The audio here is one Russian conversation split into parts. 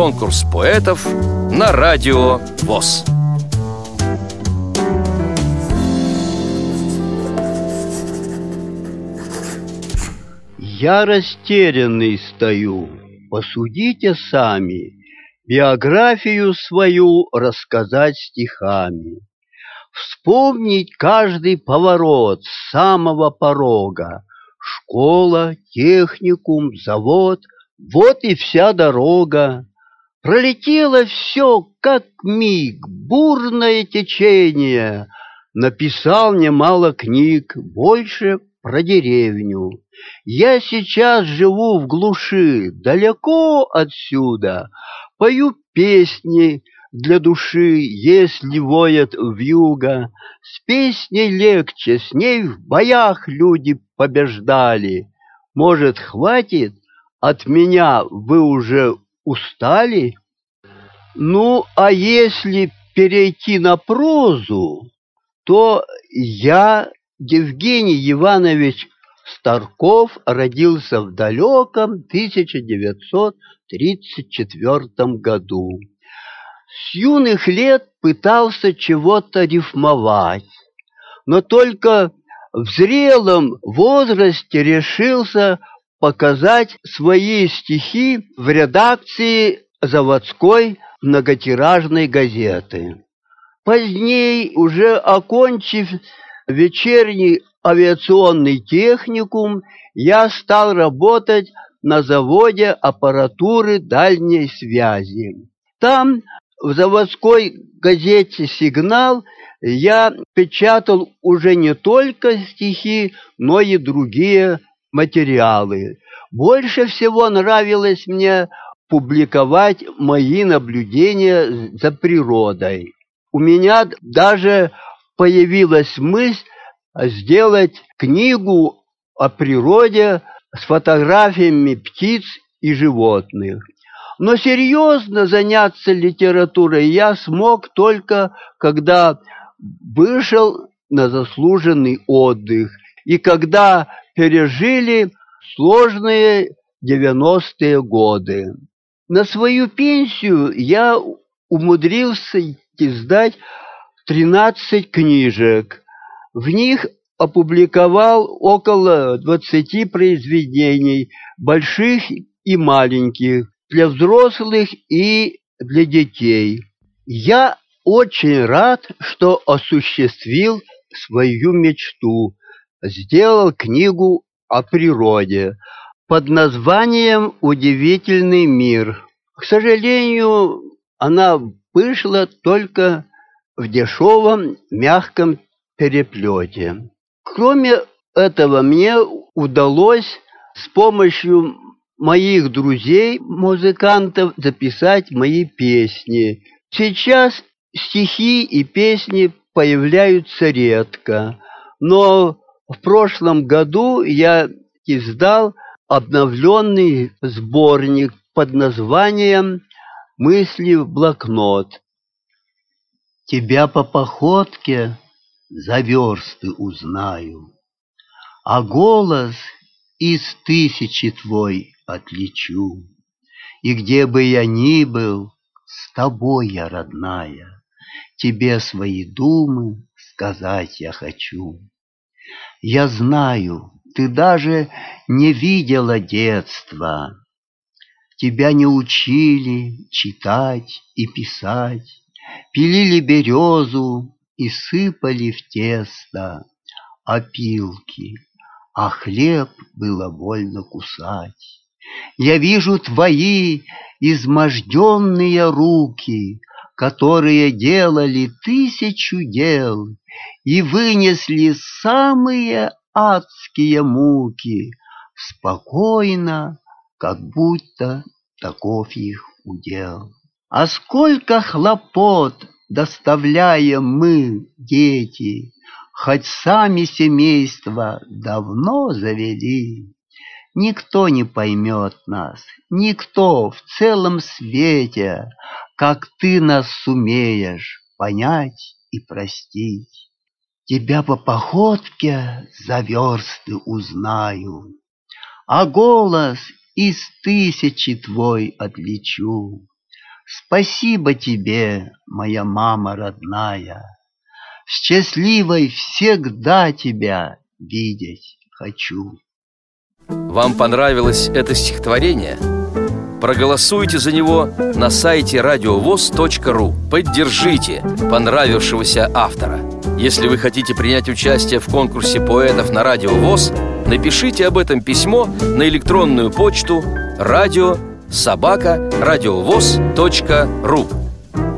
Конкурс поэтов на радио ВОЗ. Я растерянный стою, посудите сами, Биографию свою рассказать стихами. Вспомнить каждый поворот с самого порога. Школа, техникум, завод — вот и вся дорога. Пролетело все, как миг, бурное течение. Написал немало книг, больше про деревню. Я сейчас живу в глуши, далеко отсюда. Пою песни для души, если воет вьюга. С песней легче, с ней в боях люди побеждали. Может, хватит? От меня вы уже устали? Ну, а если перейти на прозу, то я, Евгений Иванович Старков, родился в далеком 1934 году. С юных лет пытался чего-то рифмовать, но только в зрелом возрасте решился показать свои стихи в редакции заводской многотиражной газеты. Позднее, уже окончив вечерний авиационный техникум, я стал работать на заводе аппаратуры дальней связи. Там, в заводской газете «Сигнал», я печатал уже не только стихи, но и другие материалы. Больше всего нравилось мне публиковать мои наблюдения за природой. У меня даже появилась мысль сделать книгу о природе с фотографиями птиц и животных. Но серьезно заняться литературой я смог только когда вышел на заслуженный отдых и когда пережили сложные девяностые годы. На свою пенсию я умудрился издать 13 книжек. В них опубликовал около 20 произведений, больших и маленьких, для взрослых и для детей. Я очень рад, что осуществил свою мечту, сделал книгу о природе под названием «Удивительный мир». К сожалению, она вышла только в дешевом мягком переплете. Кроме этого, мне удалось с помощью моих друзей, музыкантов, записать мои песни. Сейчас стихи и песни появляются редко, но в прошлом году я издал обновленный сборник под названием «Мысли в блокнот». Тебя по походке за версты узнаю, А голос из тысячи твой отличу. И где бы я ни был, с тобой я, родная, Тебе свои думы сказать я хочу. Я знаю, ты даже не видела детства, Тебя не учили читать и писать, Пилили березу и сыпали в тесто опилки, а хлеб было больно кусать. Я вижу твои изможденные руки, которые делали тысячу дел и вынесли самые адские муки, спокойно, как будто таков их удел. А сколько хлопот доставляем мы, дети, Хоть сами семейства давно завели. Никто не поймет нас, никто в целом свете, Как ты нас сумеешь понять и простить. Тебя по походке за версты узнаю, А голос из тысячи твой отличу. Спасибо тебе, моя мама родная. Счастливой всегда тебя видеть хочу. Вам понравилось это стихотворение? Проголосуйте за него на сайте радиовоз.ру Поддержите понравившегося автора Если вы хотите принять участие в конкурсе поэтов на Радио ВОЗ Напишите об этом письмо на электронную почту радио собака радиовоз.ру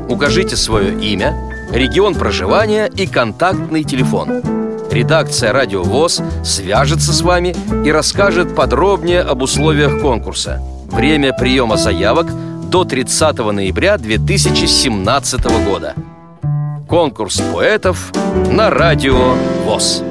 Укажите свое имя, регион проживания и контактный телефон. Редакция «Радио ВОЗ» свяжется с вами и расскажет подробнее об условиях конкурса. Время приема заявок до 30 ноября 2017 года. Конкурс поэтов на Радио ВОЗ.